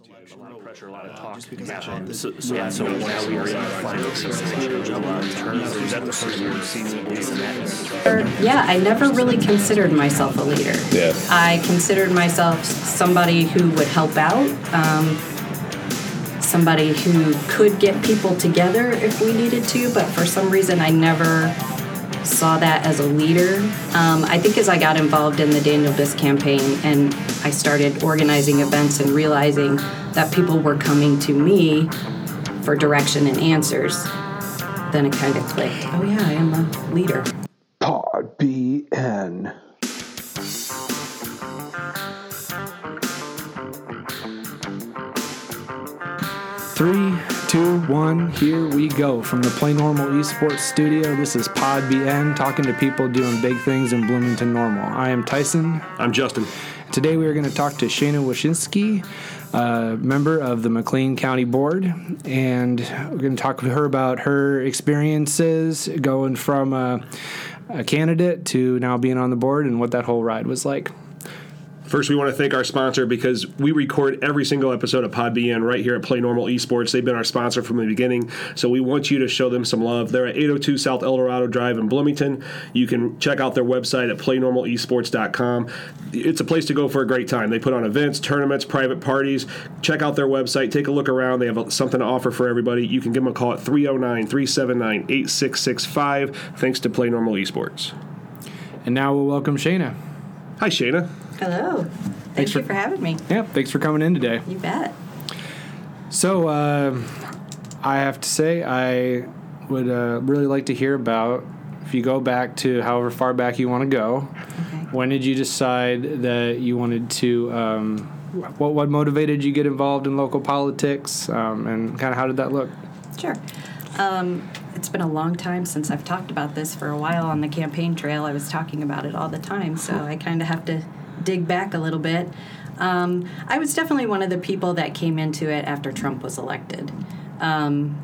A lot of pressure, a lot of talk. Yeah. So, so, yeah, so now we are in the final stage. A lot of turns. Is that the first year you've seen this and that? Yeah, I never really considered myself a leader. Yeah. I considered myself somebody who would help out, um, somebody who could get people together if we needed to, but for some reason I never saw that as a leader. Um, I think as I got involved in the Daniel Biss campaign and I started organizing events and realizing that people were coming to me for direction and answers, then it kind of clicked. Oh, yeah, I am a leader. Pod BN. Three, two, one, here we go. From the Play Normal Esports studio, this is Pod BN, talking to people doing big things in Bloomington Normal. I am Tyson. I'm Justin. Today we are going to talk to Shana Watchinski, uh, member of the McLean County Board, and we're going to talk with her about her experiences going from a, a candidate to now being on the board and what that whole ride was like. First, we want to thank our sponsor because we record every single episode of PodBN right here at Play Normal Esports. They've been our sponsor from the beginning, so we want you to show them some love. They're at 802 South El Dorado Drive in Bloomington. You can check out their website at playnormalesports.com. It's a place to go for a great time. They put on events, tournaments, private parties. Check out their website, take a look around. They have something to offer for everybody. You can give them a call at 309 379 8665. Thanks to Play Normal Esports. And now we'll welcome Shayna. Hi, Shayna. Hello. Thank Thanks you for- for having me. Yeah, thanks for coming in today. You bet. So, uh, I have to say, I would uh, really like to hear about if you go back to however far back you want to go. Okay. When did you decide that you wanted to? Um, what what motivated you to get involved in local politics, um, and kind of how did that look? Sure. Um, it's been a long time since I've talked about this. For a while on the campaign trail, I was talking about it all the time, so I kind of have to dig back a little bit. Um, I was definitely one of the people that came into it after Trump was elected. Um,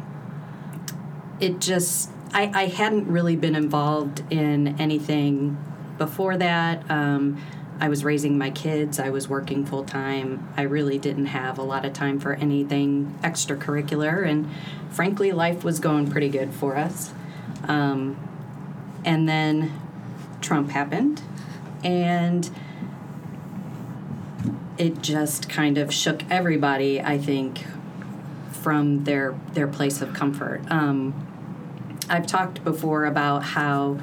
it just, I, I hadn't really been involved in anything before that. Um, I was raising my kids, I was working full time. I really didn't have a lot of time for anything extracurricular, and frankly, life was going pretty good for us. Um, and then Trump happened, and it just kind of shook everybody, I think, from their their place of comfort. Um, I've talked before about how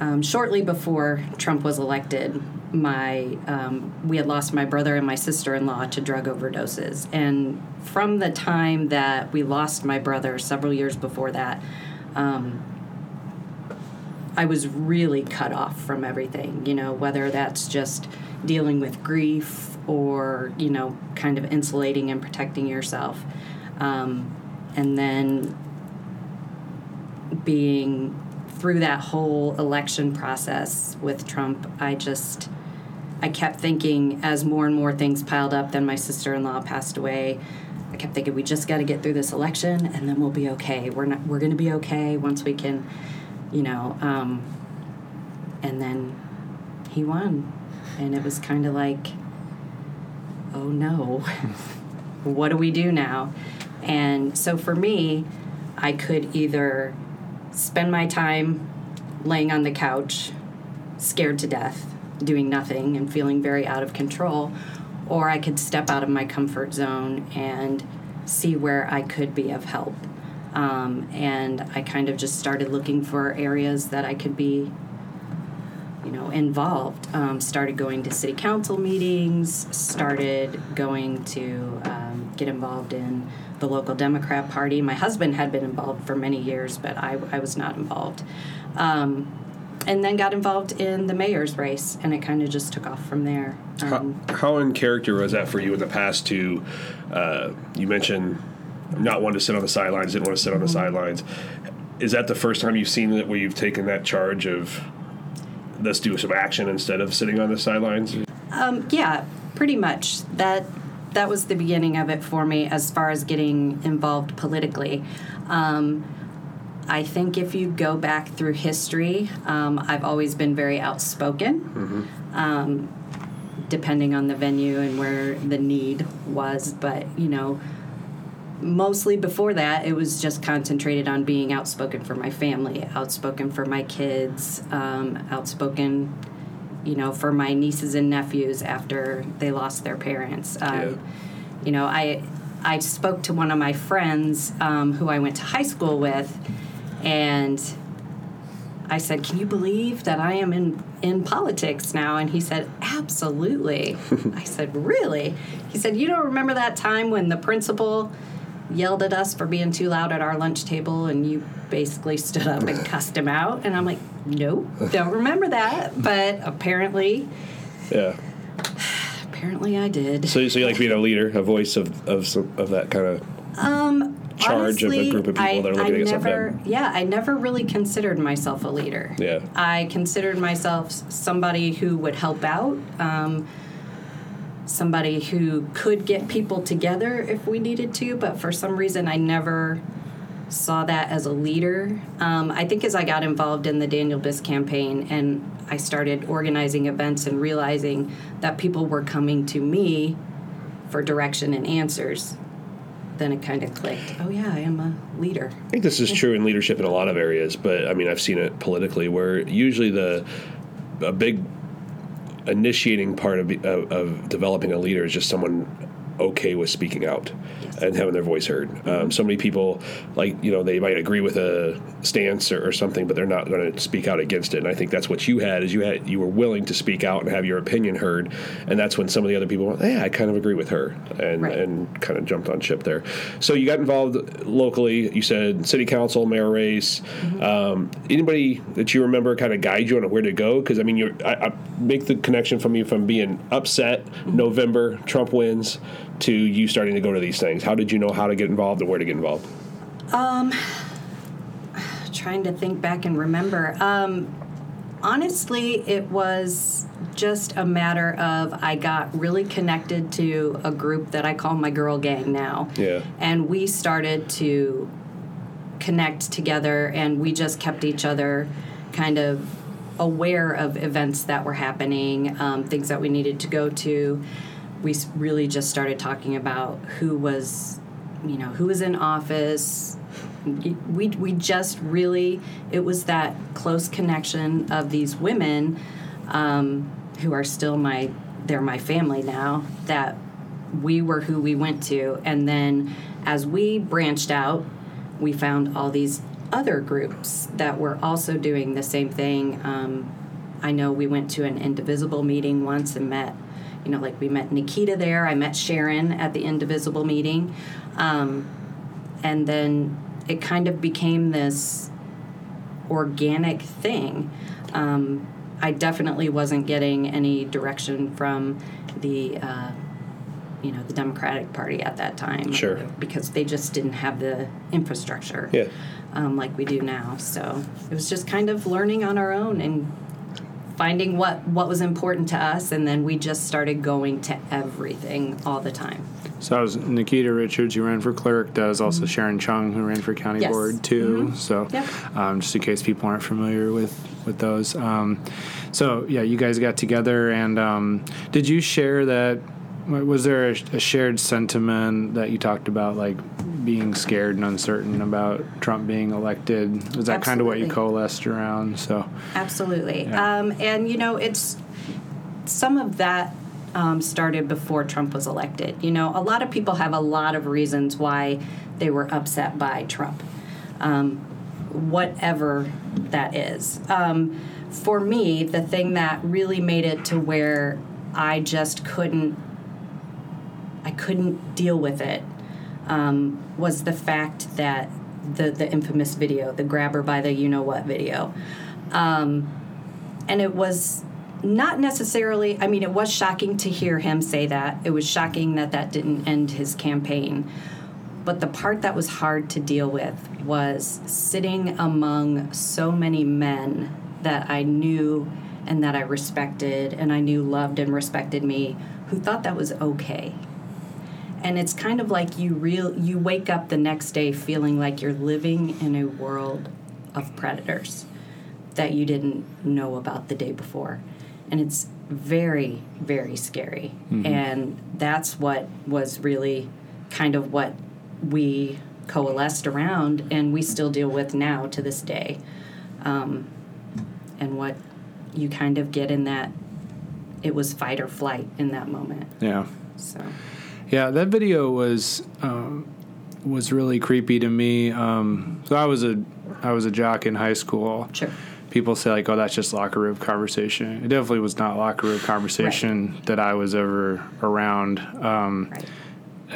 um, shortly before Trump was elected, my um, we had lost my brother and my sister-in-law to drug overdoses, and from the time that we lost my brother, several years before that. Um, I was really cut off from everything, you know, whether that's just dealing with grief or, you know, kind of insulating and protecting yourself. Um, and then being through that whole election process with Trump, I just I kept thinking as more and more things piled up, then my sister-in-law passed away. I kept thinking we just got to get through this election and then we'll be okay. We're not we're going to be okay once we can, you know, um, and then he won. And it was kind of like oh no. what do we do now? And so for me, I could either spend my time laying on the couch, scared to death, doing nothing and feeling very out of control, or I could step out of my comfort zone and see where I could be of help. Um, and I kind of just started looking for areas that I could be, you know, involved. Um, started going to city council meetings. Started going to um, get involved in the local Democrat Party. My husband had been involved for many years, but I, I was not involved. Um, and then got involved in the mayor's race, and it kind of just took off from there. Um, How, how in character was that for you in the past? To uh, you mentioned not wanting to sit on the sidelines, didn't want to sit on the sidelines. Is that the first time you've seen it where you've taken that charge of let's do some action instead of sitting on the sidelines? Um, yeah, pretty much. That that was the beginning of it for me as far as getting involved politically. Um, I think if you go back through history, um, I've always been very outspoken. Um, depending on the venue and where the need was. But, you know, mostly before that, it was just concentrated on being outspoken for my family, outspoken for my kids, um, outspoken, you know, for my nieces and nephews after they lost their parents. Um, Yeah. You know, I I spoke to one of my friends um, who I went to high school with, and I said, "Can you believe that I am in in politics now?" And he said, "Absolutely." I said, "Really?" He said, "You don't remember that time when the principal yelled at us for being too loud at our lunch table, and you basically stood up and cussed him out?" And I'm like, "Nope, don't remember that." But apparently, Yeah. apparently, I did. So, so you like being a leader, a voice of of some, of that kind of charge of a group of people I, that are looking I at never, something. Yeah, I never really considered myself a leader. Yeah. I considered myself somebody who would help out, um, somebody who could get people together if we needed to, but for some reason I never saw that as a leader. Um, I think as I got involved in the Daniel Biss campaign and I started organizing events and realizing that people were coming to me for direction and answers, then it kind of clicked. Oh, yeah, I am a leader. I think this is true in leadership in a lot of areas, but I mean, I've seen it politically where usually the a big initiating part of, of, of developing a leader is just someone okay with speaking out and having their voice heard. Um, so many people, like, you know, they might agree with a stance or, or something, but they're not going to speak out against it. And I think that's what you had is you had you were willing to speak out and have your opinion heard. And that's when some of the other people went, yeah, I kind of agree with her and, Right. and kind of jumped on ship there. So you got involved locally. You said city council, mayor race. Um, anybody that you remember kind of guide you on where to go? Because I mean, you I, I make the connection from you from being upset November Trump wins to you starting to go to these things. How did you know how to get involved and where to get involved? Um, trying to think back and remember. Um, honestly, it was just a matter of I got really connected to a group that I call my girl gang now. Yeah. And we started to connect together and we just kept each other kind of aware of events that were happening, um, things that we needed to go to. We really just started talking about who was, you know, who was in office. We, we just really, it was that close connection of these women um, who are still my, they're my family now, that we were who we went to. And then as we branched out, we found all these other groups that were also doing the same thing. Um, I know we went to an Indivisible meeting once and met, you know, like we met Nikita there. I met Sharon at the Indivisible meeting. Um, and then it kind of became this organic thing. Um, I definitely wasn't getting any direction from the, uh, you know, the Democratic Party at that time. Sure. Because they just didn't have the infrastructure Yeah. um, like we do now. So it was just kind of learning on our own and finding what what was important to us, and then we just started going to everything all the time. So that was Nikita Richards, who ran for clerk. That was also Sharon Chung, who ran for county Yes. board too. So, Yep. um, just in case people aren't familiar with with those, um, so yeah, you guys got together, and um, did you share that? Wa- Was there a, a shared sentiment that you talked about, like being scared and uncertain about Trump being elected? Was that kind of what you coalesced around? So, Absolutely. Yeah. Um, and you know, it's some of that um, started before Trump was elected. You know, a lot of people have a lot of reasons why they were upset by Trump, um, whatever that is. Um, for me, the thing that really made it to where I just couldn't, I couldn't deal with it um, was the fact that the the infamous video, the grabber by the you know what video, um, and it was not necessarily. I mean, it was shocking to hear him say that. It was shocking that that didn't end his campaign. But the part that was hard to deal with was sitting among so many men that I knew and that I respected and I knew loved and respected me who thought that was okay and it's kind of like you real you wake up the next day feeling like you're living in a world of predators that you didn't know about the day before and it's very, very scary. Mm-hmm. And that's what was really kind of what we coalesced around and we still deal with now to this day. Um, and what you kind of get in that, it was fight or flight in that moment. Yeah. So, Yeah, that video was um, was really creepy to me. Um, so I was a I was a jock in high school. sure. People say like, "Oh, that's just locker room conversation." It definitely was not locker room conversation that I was ever around. Um, Right.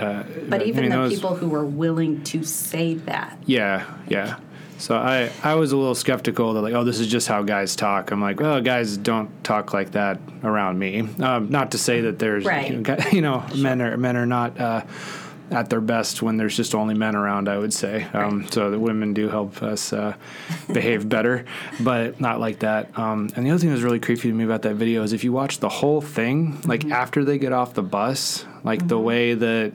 uh, But I even mean, the those- people who were willing to say that, Yeah, yeah. So I, I was a little skeptical that like, oh, this is just how guys talk. I'm like, well, guys don't talk like that around me. Um, not to say that there's, Right. you know, know, men are men are not uh, at their best when there's just only men around. I would say. Um, So the women do help us uh, behave better, but not like that. Um, and the other thing that was really creepy to me about that video is if you watch the whole thing, like Mm-hmm. after they get off the bus, like the way that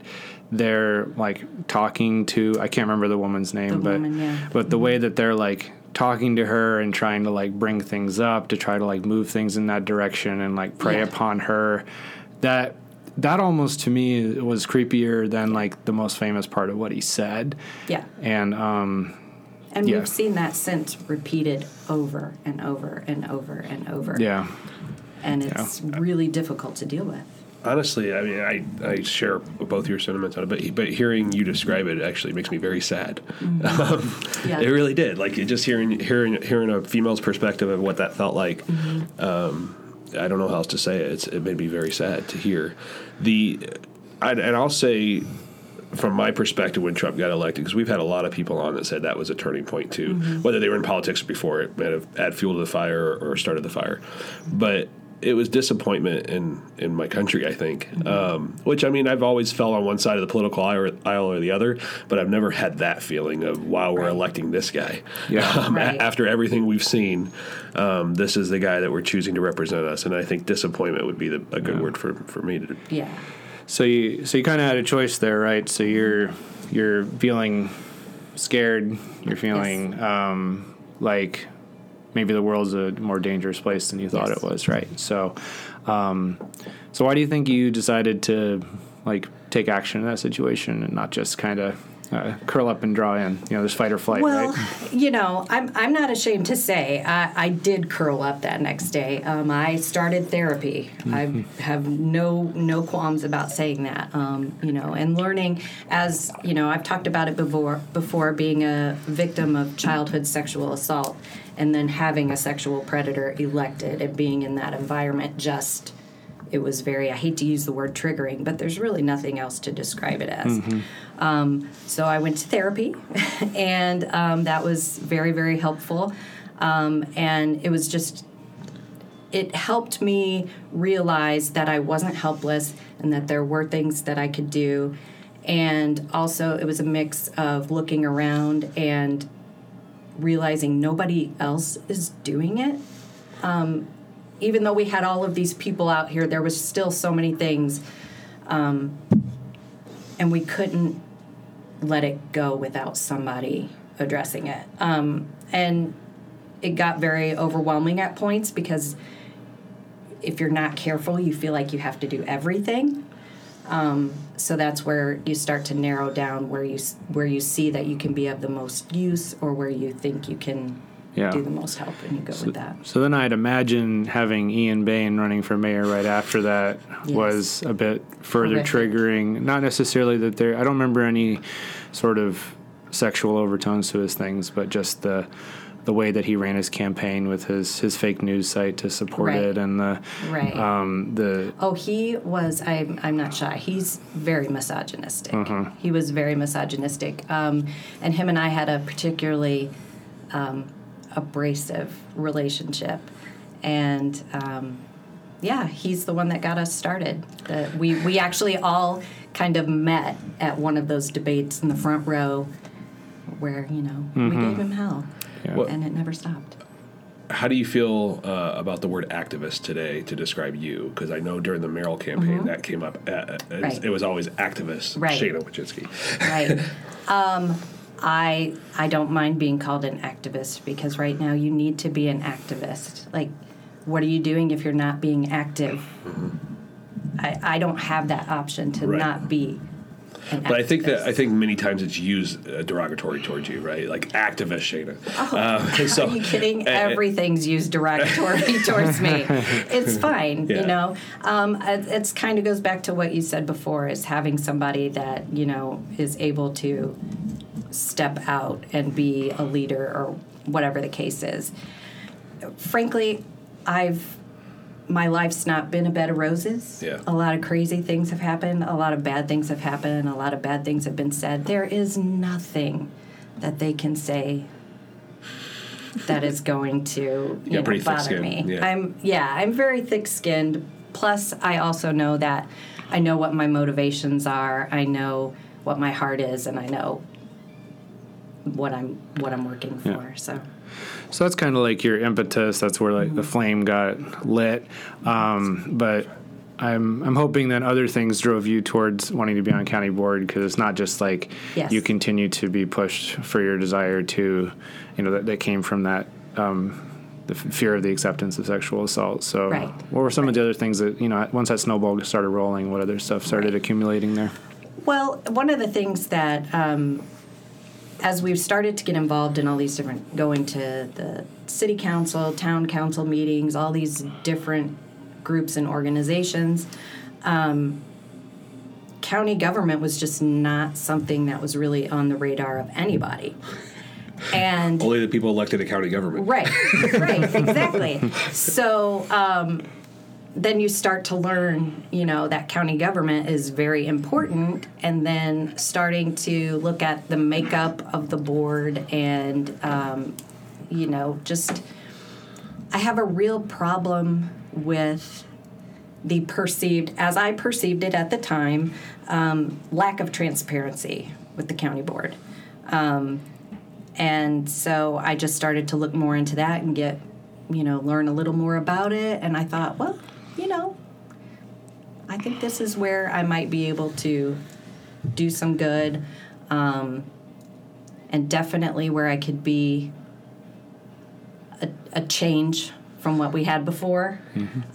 they're like talking to I can't remember the woman's name, The but woman, yeah. but the way that they're like talking to her and trying to like bring things up to try to like move things in that direction and like prey Yeah. upon her, that that almost to me was creepier than like the most famous part of what he said. yeah. And um, And Yeah. we've seen that since repeated over and over and over and over. yeah, And it's really difficult to deal with. Honestly, I mean, I, I share both your sentiments on it, but but hearing you describe it actually makes me very sad. Um, Yeah. It really did. Like just hearing hearing hearing a female's perspective of what that felt like. Um, I don't know how else to say it. It's, it made me very sad to hear. The I, and I'll say from my perspective when Trump got elected, because we've had a lot of people on that said that was a turning point too, whether they were in politics before it might have add fuel to the fire or, or started the fire, but it was disappointment in in my country. I think, um, which I mean, I've always fell on one side of the political aisle or, aisle or the other, but I've never had that feeling of wow, we're Right. electing this guy. Yeah. Um, a- after everything we've seen, um, this is the guy that we're choosing to represent us, and I think disappointment would be the, a good word for for me to. Yeah. So you so you kind of had a choice there, right? So you're you're feeling scared. You're feeling um, like maybe the world's a more dangerous place than you thought Yes. it was, right? So, um, so why do you think you decided to like take action in that situation and not just kind of uh, curl up and draw in? You know, there's fight or flight, Well, right? you know, I'm, I'm not ashamed to say I, I did curl up that next day. Um, I started therapy. I have no no qualms about saying that. Um, you know, and learning as you know, I've talked about it before. Before being a victim of childhood sexual assault, and then having a sexual predator elected and being in that environment just it was very i hate to use the word triggering but there's really nothing else to describe it as. Um, so i went to therapy and um, that was very very helpful. Um, and it was just it helped me realize that i wasn't helpless and that there were things that i could do. And also it was a mix of looking around and realizing nobody else is doing it even though we had all of these people out here, there was still so many things, um, and we couldn't let it go without somebody addressing it. Um, and it got very overwhelming at points because if you're not careful, you feel like you have to do everything. Um, so that's where you start to narrow down where you where you see that you can be of the most use, or where you think you can Yeah. do the most help, and you go with that. So then I'd imagine having Ian Bain running for mayor right after that Yes. was a bit further Horrific. triggering. Not necessarily that there, I don't remember any sort of sexual overtones to his things, but just the the way that he ran his campaign with his his fake news site to support Right. it and the Right. um, the Oh, he was. I'm. I'm not shy. He's very misogynistic. He was very misogynistic, um, and him and I had a particularly um, abrasive relationship, and um, yeah, he's the one that got us started. That we we actually all kind of met at one of those debates in the front row, where you know we gave him hell, Yeah. and it never stopped. How do you feel uh, about the word activist today to describe you? Because I know during the Merrill campaign that came up. Uh, uh, Right. It was always activist. Right. Shana Watchinski. right um, i i don't mind being called an activist because right now you need to be an activist like what are you doing if you're not being active? I, I don't have that option to Right. not be. But I think that. I think many times it's used uh, derogatory towards you, right? Like activist Shana. Oh, Uh, so, Are you kidding? uh, uh, Everything's used derogatory towards me. It's fine, Yeah. you know. Um, it, it's kind of goes back to what you said before: is having somebody that you know is able to step out and be a leader or whatever the case is. Frankly, I've my life's not been a bed of roses. Yeah. A lot of crazy things have happened. A lot of bad things have happened. A lot of bad things have been said. There is nothing that they can say that is going to you know, bother me. yeah. I'm yeah, I'm very thick-skinned. Plus, I also know that I know what my motivations are. I know what my heart is, and I know what I'm what I'm working for. Yeah. So So that's kind of like your impetus. That's where like the flame got lit. Um, but I'm I'm hoping that other things drove you towards wanting to be on county board because it's not just like Yes. you continue to be pushed for your desire to, you know, that, that came from that. Um, the f- fear of the acceptance of sexual assault. So, Right. what were some of the other things that you know? Once that snowball started rolling, what other stuff started accumulating there? Well, one of the things that, um, as we've started to get involved in all these different, going to the city council, town council meetings, all these different groups and organizations, um, county government was just not something that was really on the radar of anybody. And only the people elected to county government. Right, right, exactly. So um, then you start to learn, you know, that county government is very important, and then starting to look at the makeup of the board and, um, you know, just I have a real problem with the perceived, as I perceived it at the time, um, lack of transparency with the county board. Um, and so I just started to look more into that and get, you know, learn a little more about it. And I thought, well, you know, I think this is where I might be able to do some good, um, and definitely where I could be a, a change from what we had before.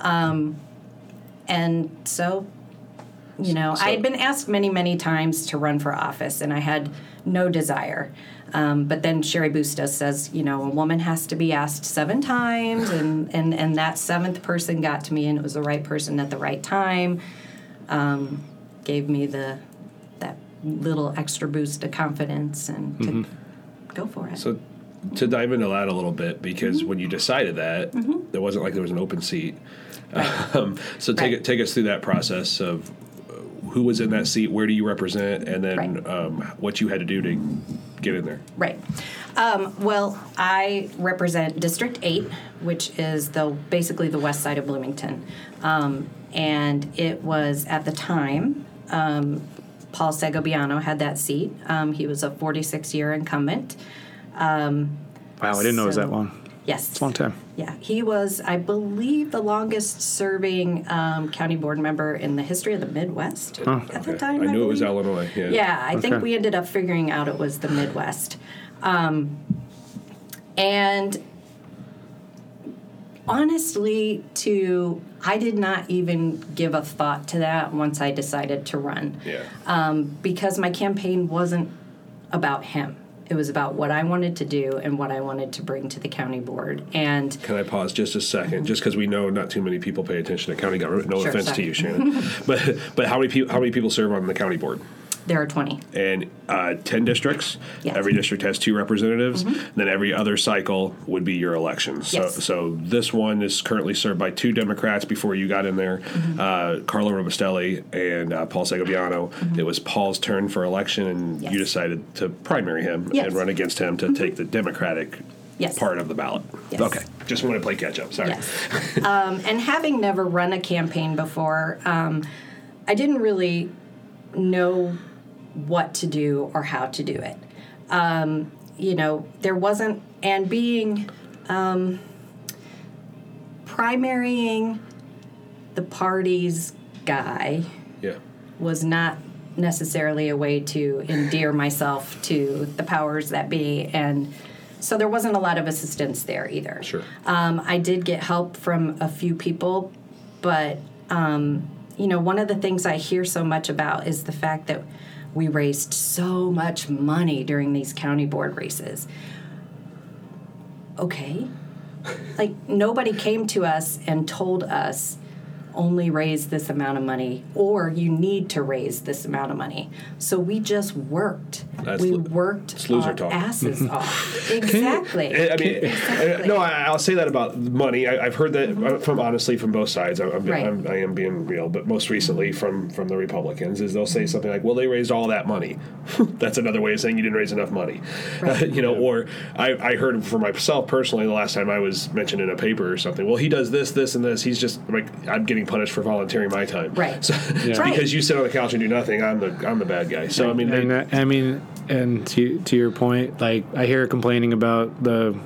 Um, and so, you know, I had been asked many, many times to run for office, and I had no desire. Um, but then Cheri Bustos says, you know, a woman has to be asked seven times, and, and, and that seventh person got to me, and it was the right person at the right time. Um, gave me the that little extra boost of confidence and to go for it. So to dive into that a little bit, because Mm-hmm. when you decided that, there wasn't like there was an open seat. Um, so take Right. it, take us through that process of who was in that seat, where do you represent, and then Right. um, what you had to do to get in there. Right. Um, well, I represent District 8, which is the basically the west side of Bloomington. Um, and it was at the time, um, Paul Segobiano had that seat. Um, he was a 46 year incumbent. Wow, I didn't know it was that long. Yes. It's a long time. Yeah, he was, I believe, the longest serving um, county board member in the history of the Midwest at the time. I knew it was. Illinois. Yeah. Yeah, I think we ended up figuring out it was the Midwest. Um, and honestly, to I did not even give a thought to that once I decided to run. Yeah. Um, because my campaign wasn't about him. It was about what I wanted to do and what I wanted to bring to the county board. And Can I pause just a second, mm-hmm. just because we know not too many people pay attention to county government. No Sure, offense sorry. to you, Shannon, but but how many people how many people serve on the county board? There are 20. And uh, ten districts. Yes. Every district has two representatives. Then every other cycle would be your election. So Yes. so this one is currently served by two Democrats. Before you got in there, uh, Carlo Robustelli and uh, Paul Segobiano. It was Paul's turn for election, and Yes. you decided to primary him Yes. and run against him to take the Democratic Yes. part of the ballot. Yes. Okay, just want to play catch up. Sorry. Yes. um, and having never run a campaign before, um, I didn't really know what to do or how to do it. Um, you know, there wasn't, and being um, primarying the party's guy Yeah. was not necessarily a way to endear myself to the powers that be and so there wasn't a lot of assistance there either. Sure. Um, I did get help from a few people, but um, you know, one of the things I hear so much about is the fact that we raised so much money during these county board races. Okay. Like nobody came to us and told us only raise this amount of money or you need to raise this amount of money. So we just worked. That's we worked loser our talk. asses off. Exactly. I mean, Exactly. no, I, I'll say that about money. I, I've heard that uh, from honestly from both sides. I'm, I'm, Right. I'm, I am being real, but most recently from from the Republicans is they'll say something like, "Well, they raised all that money." That's another way of saying you didn't raise enough money, Right. you know. Or I, I heard for myself personally the last time I was mentioned in a paper or something. Well, he does this, this, and this. He's just like I'm getting punished for volunteering my time, Right. So Right. because you sit on the couch and do nothing, I'm the I'm the bad guy. So I mean, they, And uh, I mean, and to to your point, like I hear complaining about the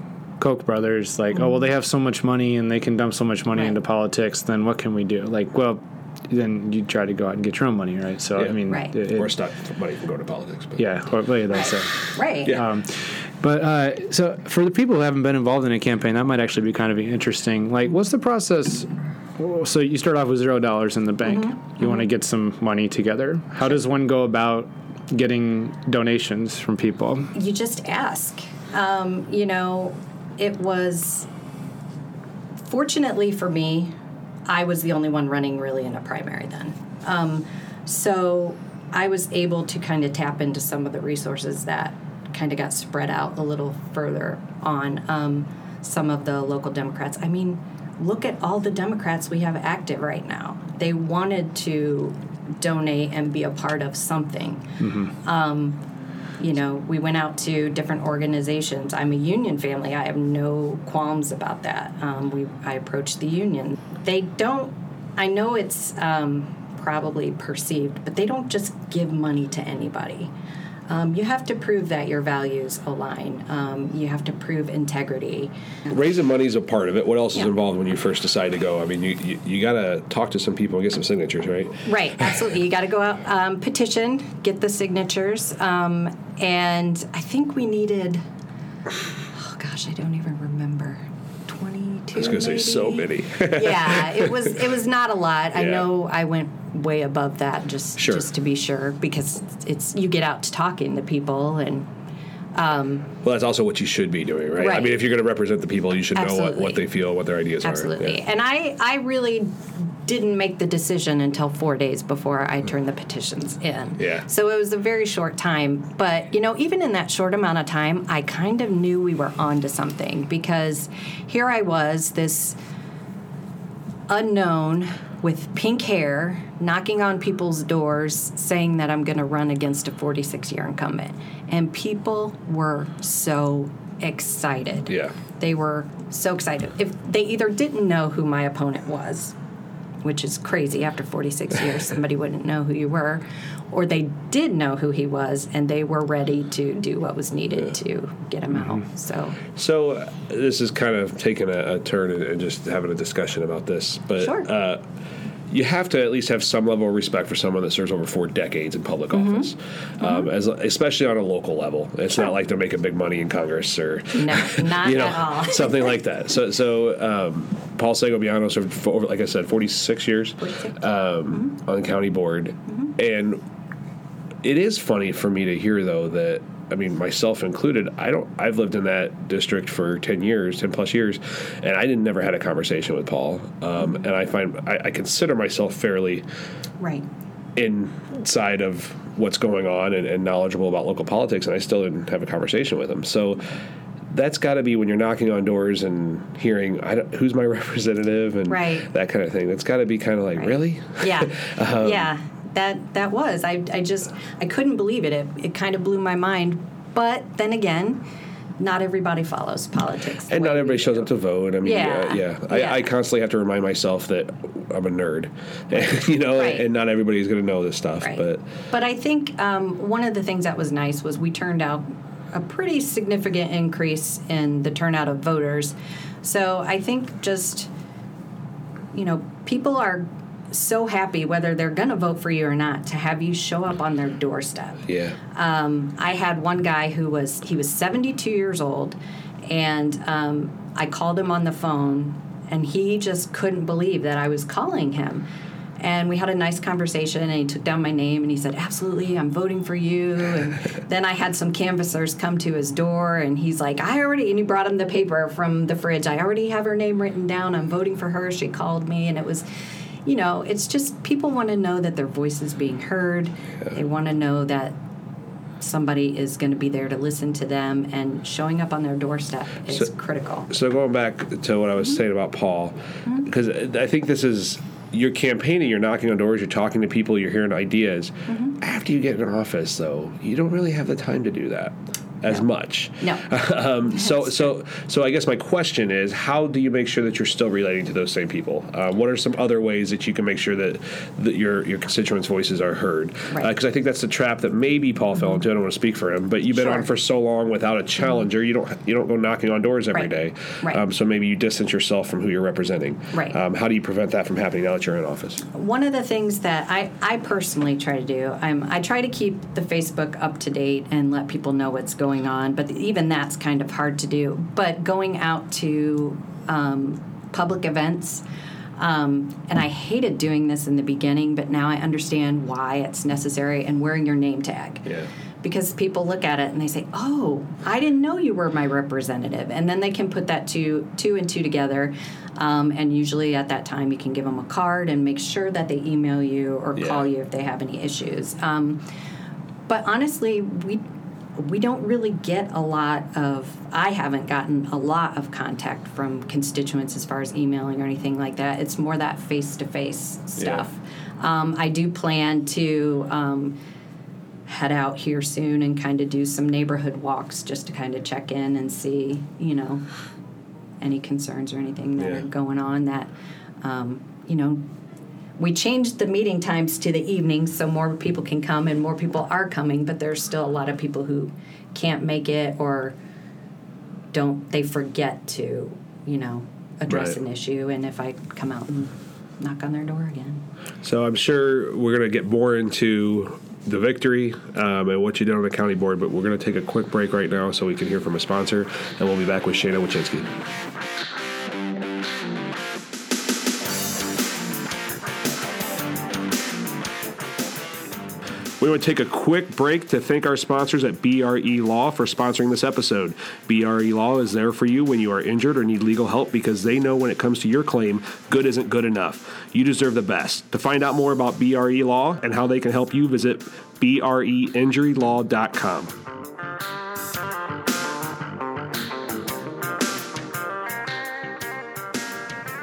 Koch brothers, like, oh well, they have so much money and they can dump so much money Right. into politics. Then what can we do? Like, well, then you try to go out and get your own money, right? So Yeah. I mean, Right. it- it- or stop money from going to politics. But. yeah, or, well, yeah, that's it. right. Yeah. Um, but uh, so for the people who haven't been involved in a campaign, that might actually be kind of interesting. Like, what's the process? So you start off with zero dollars in the bank. Mm-hmm. You want to get some money together. How does one go about getting donations from people? you just ask. Um, you know, it was fortunately for me, I was the only one running really in a primary then. Um, so I was able to kind of tap into some of the resources that kind of got spread out a little further on um, some of the local Democrats. I mean, look at all the Democrats we have active right now. They wanted to donate and be a part of something you know, we went out to different organizations. I'm a union family. I have no qualms about that. Um, we, I approached the union. They don't. I know it's um, probably perceived, but they don't just give money to anybody. Um, you have to prove that your values align. Um, you have to prove integrity. raising money is a part of it. What else is involved when you first decide to go? I mean, you you, you got to talk to some people and get some signatures, right? Right, absolutely. You got to go out, um, petition, get the signatures, um, and I think we needed. Oh gosh, I don't even remember. Twenty-two. I was going to say so many. yeah, it was. It was not a lot. I know I went way above that just Sure. just to be sure because it's you get out to talking to people and um, well, that's also what you should be doing, right? I mean, if you're going to represent the people, you should know what, what they feel, what their ideas Absolutely. are. Yeah. And I, I really didn't make the decision until four days before I turned the petitions in. Yeah. So it was a very short time. But, you know, even in that short amount of time, I kind of knew we were onto something because here I was, this unknown with pink hair, knocking on people's doors, saying that I'm going to run against a 46 year incumbent. And people were so excited. Yeah. They were so excited. If they either didn't know who my opponent was, which is crazy after 46 years, somebody wouldn't know who you were, or they did know who he was and they were ready to do what was needed to get him out. So, So uh, this is kind of taking a, a turn and, and just having a discussion about this, but Sure. uh, you have to at least have some level of respect for someone that serves over four decades in public Mm-hmm. office, um, as especially on a local level. It's not like they're making big money in Congress or no, not you know at all. something like that. So so um, Paul Segobiano served for like I said, forty six years 46. um, on the county board, and it is funny for me to hear though that I mean myself included. I don't. I've lived in that district for ten years, ten plus years, and I didn't never had a conversation with Paul. Um, and I find I, I consider myself fairly Right. inside of what's going on and, and knowledgeable about local politics, and I still didn't have a conversation with him. So that's got to be when you're knocking on doors and hearing I don't, who's my representative and Right. that kind of thing. That's got to be kind of like really. Yeah. Um, yeah. That that was. I I just I couldn't believe it. It it kind of blew my mind. But then again, not everybody follows politics. And not everybody shows do. up to vote. I mean, Yeah. yeah, yeah. I, Yeah. I constantly have to remind myself that I'm a nerd, you know, Right. and not everybody's going to know this stuff. Right. But But I think um, one of the things that was nice was we turned out a pretty significant increase in the turnout of voters. So I think just, you know, people are so happy whether they're going to vote for you or not to have you show up on their doorstep. yeah, Um, I had one guy who was he was 72 years old, And um, I called him on the phone, and he just couldn't believe that I was calling him. And we had a nice conversation, and he took down my name and he said, Absolutely, I'm voting for you. And then I had some canvassers come to his door, and he's like, I already, and he brought him the paper from the fridge. I already have her name written down. I'm voting for her. She called me, and it was, you know, it's just people want to know that their voice is being heard. They want to know that somebody is going to be there to listen to them, and showing up on their doorstep is So- critical. So going back to what I was mm-hmm. saying about Paul, mm-hmm. because I think this is you're campaigning, you're knocking on doors, you're talking to people, you're hearing ideas. Mm-hmm. After you get in office, though, you don't really have the time to do that as much. No. um, so so so I guess my question is, how do you make sure that you're still relating to those same people? Uh, what are some other ways that you can make sure that that your your constituents' voices are heard? Because Right. Mm-hmm. I think that's the trap that maybe Paul fell into. I don't want to speak for him, but you've been Sure. on for so long without a challenger. You don't you don't go knocking on doors every Right. day. Right. Um, so maybe you distance yourself from who you're representing. Right. Um, how do you prevent that from happening now that you're in office? One of the things that I, I personally try to do, I'm, I try to keep the Facebook up to date and let people know what's going on, but even that's kind of hard to do. But going out to um, public events, um, and I hated doing this in the beginning, but now I understand why it's necessary and wearing your name tag. Yeah. Because people look at it and they say, "Oh, I didn't know you were my representative," and then they can put that two, two and two together. Um, and usually at that time, you can give them a card and make sure that they email you or Yeah. call you if they have any issues. Um, but honestly, we we don't really get a lot of. I haven't gotten a lot of contact from constituents as far as emailing or anything like that. It's more that face to face stuff. Um, I do plan to. Um, head out here soon and kind of do some neighborhood walks just to kind of check in and see, you know, any concerns or anything that Yeah. are going on that, um, you know, we changed the meeting times to the evenings so more people can come and more people are coming, but there's still a lot of people who can't make it or don't, they forget to, you know, address Right. an issue. And if I come out and knock on their door again. So I'm sure we're going to get more into the victory um, and what you did on the county board, but we're going to take a quick break right now so we can hear from a sponsor, and we'll be back with Shana Watchinski. We want to take a quick break to thank our sponsors at BRE Law for sponsoring this episode. BRE Law is there for you when you are injured or need legal help because they know when it comes to your claim, good isn't good enough. You deserve the best. To find out more about BRE Law and how they can help you, visit breinjurylaw.com.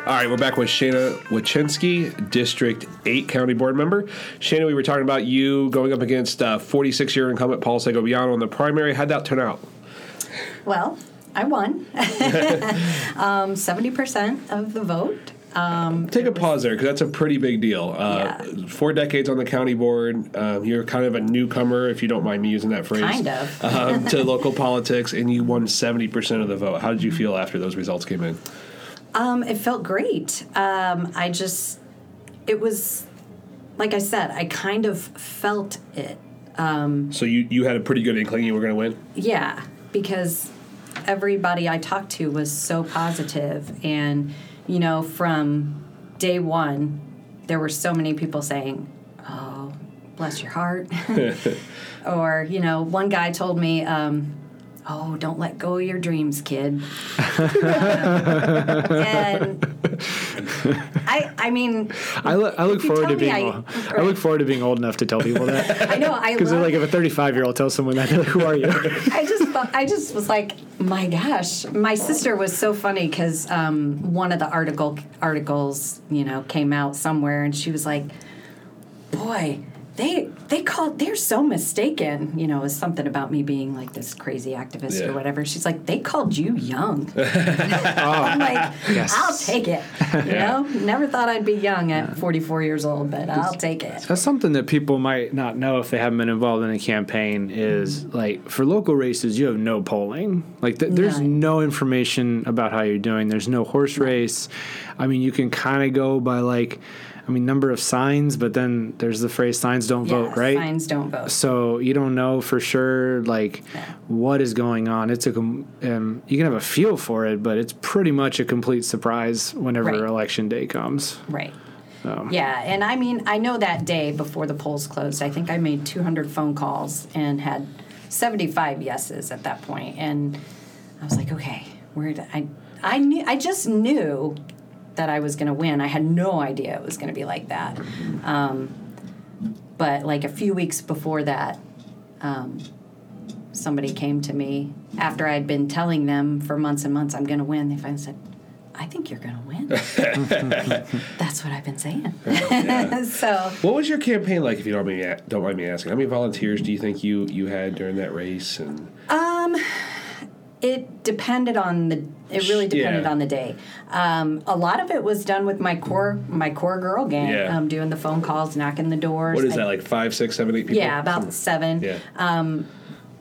All right, we're back with Shana Watchinski, District 8 County Board member. Shana, we were talking about you going up against 46 year incumbent Paul Segobiano in the primary. How'd that turn out? Well, I won. um, 70% of the vote. Um, Take a pause there because that's a pretty big deal. Uh, Yeah. Four decades on the county board. Um, you're kind of a newcomer, if you don't mind me using that phrase. Kind of. um, to local politics, and you won 70% of the vote. How did you feel after those results came in? Um, it felt great. Um, I just, it was, like I said, I kind of felt it. So you, you had a pretty good inkling you were going to win? Yeah, because everybody I talked to was so positive, and you know, from day one, there were so many people saying, "Oh, bless your heart," or you know, one guy told me. Um, Oh, don't let go of your dreams, kid. and I, I mean, I, lo- I look forward to being I- old. I look forward to being old enough to tell people that. I know I Because love, like if a 35 year old tells someone that, they're like, who are you? I just thought, I just was like, my gosh. My sister was so funny because um, one of the article articles, you know, came out somewhere, and she was like, "Boy, they they called they're so mistaken." You know, it was something about me being like this crazy activist Yeah. or whatever. She's like, "They called you young." Oh. I'm like, "I'll take it." You know, never thought I'd be young at 44 years old, but I'll take it. That's something that people might not know if they haven't been involved in a campaign is mm-hmm. like for local races, you have no polling. Like th- there's None. no information about how you're doing. There's no horse race. I mean, you can kind of go by like I mean, number of signs, but then there's the phrase "signs don't vote," right? Signs don't vote. So you don't know for sure, like, what is going on. It's a um, you can have a feel for it, but it's pretty much a complete surprise whenever Right. election day comes. Right. Yeah, and I mean, I know that day before the polls closed, I think I made 200 phone calls and had 75 yeses at that point, and I was like, okay, where did I? I knew, I just knew that I was going to win. I had no idea it was going to be like that. Um, but like a few weeks before that, um, somebody came to me after I'd been telling them for months and months I'm going to win. They finally said, "I think you're going to win." That's what I've been saying. so What was your campaign like, if you don't mind me, don't mind me asking? How many volunteers do you think you, you had during that race? And it depended on the. It really depended Yeah. on the day. Um, a lot of it was done with my core, my core girl gang, Yeah. um, doing the phone calls, knocking the doors. what is I- that, like five, six, seven, eight people? Yeah, about seven. Yeah.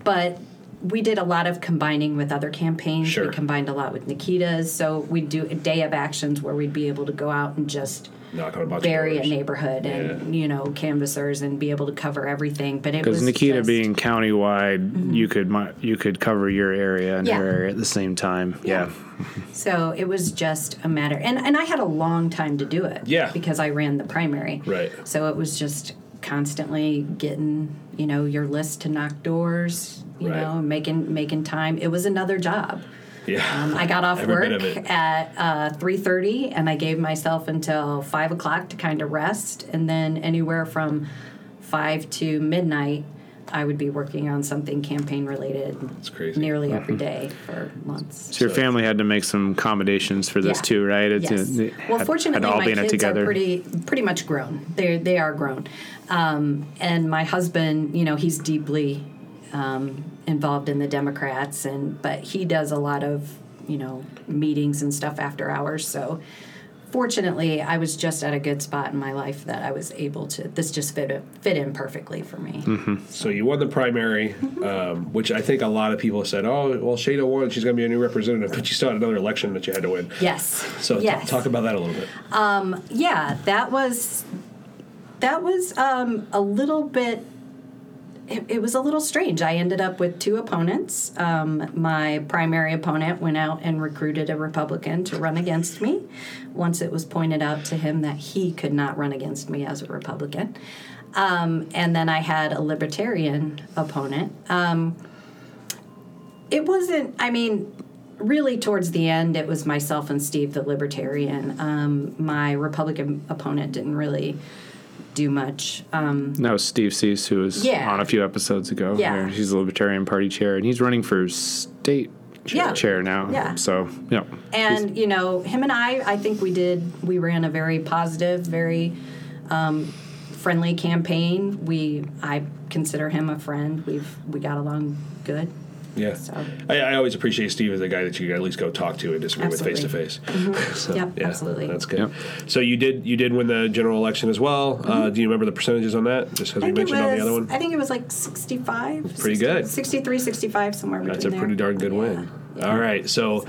but we did a lot of combining with other campaigns. Sure. We combined a lot with Nikita's, so we'd do a day of actions where we'd be able to go out and just Knock on a bunch bury of a doors. neighborhood and you know canvassers and be able to cover everything. But it Because was Nikita just- being countywide, mm-hmm. you could you could cover your area and Yeah. her area at the same time. Yeah. so it was just a matter, and and I had a long time to do it. Yeah. because I ran the primary. Right. So it was just constantly getting you know your list to knock doors. You Right. know, making making time. It was another job. Yeah. Um, I got off Every work of it. at uh, three thirty, and I gave myself until five o'clock to kind of rest, and then anywhere from five to midnight, I would be working on something campaign related. That's crazy. Nearly every day for months. So your family had to make some accommodations for this Yeah. too, right? It, Yes. it well, had- fortunately, had to all my be in it kids together. are pretty pretty much grown. They they are grown, um, and my husband, you know, he's deeply um, involved in the Democrats, and but he does a lot of you know meetings and stuff after hours. So fortunately, I was just at a good spot in my life that I was able to. This just fit fit in perfectly for me. Mm-hmm. So you won the primary, um, which I think a lot of people said, "Oh, well, Shayna won; she's going to be a new representative." But you still had another election that you had to win. Yes. So t- talk about that a little bit. yeah that was that was um, a little bit it, it was a little strange. I ended up with two opponents. Um, my primary opponent went out and recruited a republican to run against me. Once it was pointed out to him that he could not run against me as a republican. Um, and then i had a libertarian opponent. Um, it wasn't i mean really towards the end it was myself and steve the libertarian. Um, my republican opponent didn't really do much um, was Steve Cease, who was Yeah. on a few episodes ago. Yeah. He's the Libertarian Party chair, and he's running for state Yeah. chair now. Yeah. So, yeah. and you know him and i i think we did we ran a very positive very um, friendly campaign we i consider him a friend we've we got along good Yeah, So- I, I always appreciate Steve as a guy that you can at least go talk to and disagree with face to face. So, Yep, absolutely. That's good. Yep. So you did you did win the general election as well. Uh, do you remember the percentages on that? Just because Mm-hmm. I we think, it mentioned on the other one. I think it was like 65 Pretty good. 63 65 somewhere between That's a there. pretty darn good Yeah. win. Yeah. All right, so.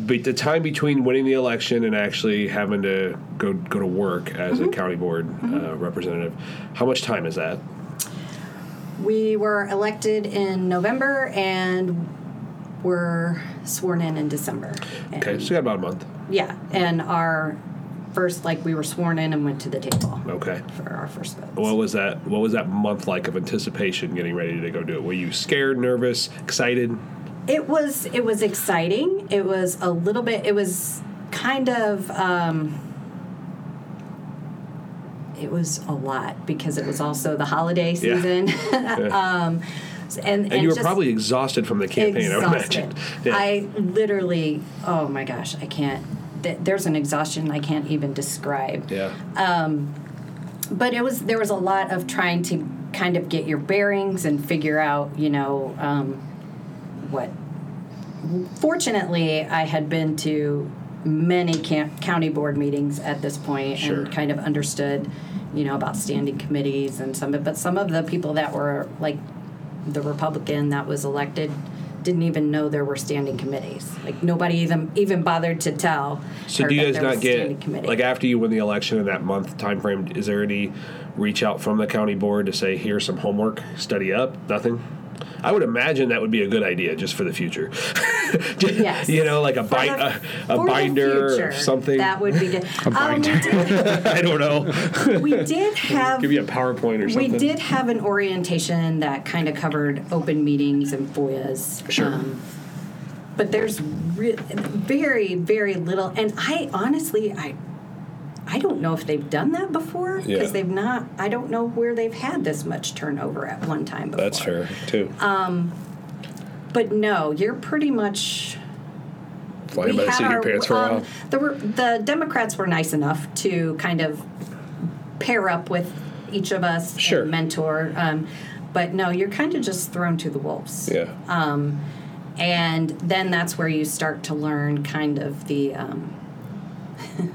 But the time between winning the election and actually having to go go to work as Mm-hmm. a county board uh, representative, how much time is that? We were elected in November and were sworn in in December. And, Okay, so you got about a month. Yeah, and our first, like, we were sworn in and went to the table Okay. for our first votes. What was that? What was that month like of anticipation, getting ready to go do it? Were you scared, nervous, excited? It was it was exciting. It was a little bit. It was kind of. Um, it was a lot because it was also the holiday Yeah. season. um, and, and, And, you were probably exhausted from the campaign. I would exhausted. imagine. Yeah. I literally, oh my gosh, I can't. th- There's an exhaustion I can't even describe. yeah. Um, But it was there was a lot of trying to kind of get your bearings and figure out, you know, um, what. Fortunately, I had been to many camp, county board meetings at this point Sure. and kind of understood, you know, about standing committees and some. of But some of the people that were like the Republican that was elected didn't even know there were standing committees. Like nobody even even bothered to tell. So do you guys not was a standing get like after you win the election in that month time frame? Is there any reach out from the county board to say here's some homework, study up? Nothing. I would imagine that would be a good idea just for the future. Yes. you know, like a, bi- the- a, a binder or something. That would be good. Um, binder. we, did, I don't know. we did have Give you a PowerPoint or something. we did have an orientation that kind of covered open meetings and FOIAs. Sure. but there's re- very very little, and I honestly I. I don't know if they've done that before because Yeah. they've not. I don't know where they've had this much turnover at one time before. That's fair too. But no, you're pretty much Flying by the seat of your pants for a um, while. The, were- the Democrats were nice enough to kind of pair up with each of us Sure. and mentor. Um, but no, you're kind of just thrown to the wolves. Yeah. And then that's where you start to learn kind of the um,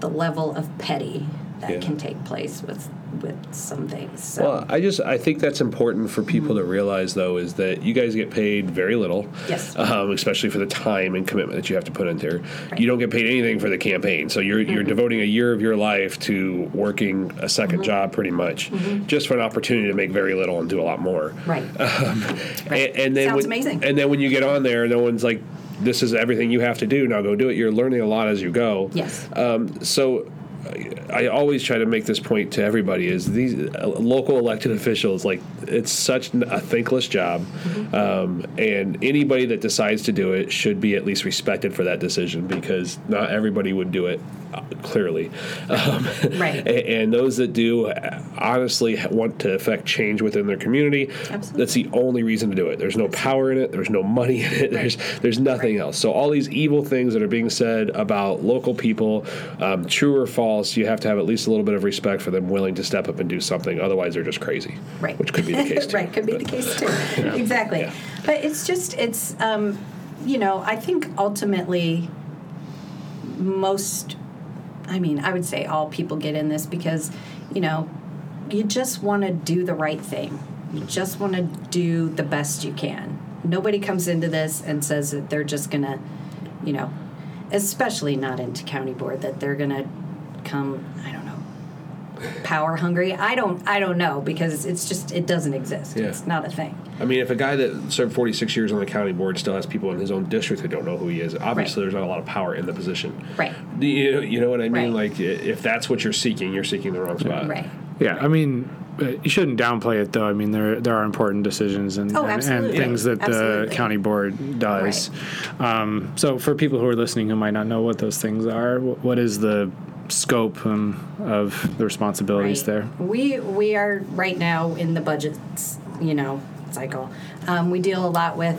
the level of petty that Yeah. can take place with with some things. So Well, I just I think that's important for people to realize though is that you guys get paid very little. Yes. Um, especially for the time and commitment that you have to put into there. Right. You don't get paid anything for the campaign, so you're you're mm-hmm. devoting a year of your life to working a 2nd mm-hmm. job pretty much, mm-hmm. just for an opportunity to make very little and do a lot more. right. Um, and, and then Sounds when, amazing. And then when you get on there, no one's like, "This is everything you have to do. Now go do it." You're learning a lot as you go. Yes. Um, so I always try to make this point to everybody: is these uh, local elected officials like it's such a thankless job, Mm-hmm. um, and anybody that decides to do it should be at least respected for that decision because not everybody would do it. uh, Clearly, um, Right. a- and those that do uh, honestly want to affect change within their community. Absolutely. That's the only reason to do it. There's no power in it. There's no money in it. There's there's nothing else. So all these evil things that are being said about local people, um, true or false, you have to have at least a little bit of respect for them willing to step up and do something. Otherwise, they're just crazy. Right. Which could be the case. Too. right, could be the case too. Exactly. Yeah. But it's just, it's, um, you know, I think ultimately most, I mean, I would say all people get in this because, you know, you just want to do the right thing. You just want to do the best you can. Nobody comes into this and says that they're just going to, you know, especially not into county board, that they're going to come, I don't know, power hungry. I don't I don't know because it's just it doesn't exist. Yeah. It's not a thing. I mean, if a guy that served 46 years on the county board still has people in his own district who don't know who he is, obviously Right. there's not a lot of power in the position. Right. Do You, you know what I mean? Right. Like, if that's what you're seeking, you're seeking the wrong spot. Right. Yeah, I mean, uh, you shouldn't downplay it though. I mean, there there are important decisions and Oh, and, and things that the county board does. Um, so, for people who are listening who might not know what those things are, what is the scope um, of the responsibilities Right. there? We we are right now in the budget, you know, cycle. Um, we deal a lot with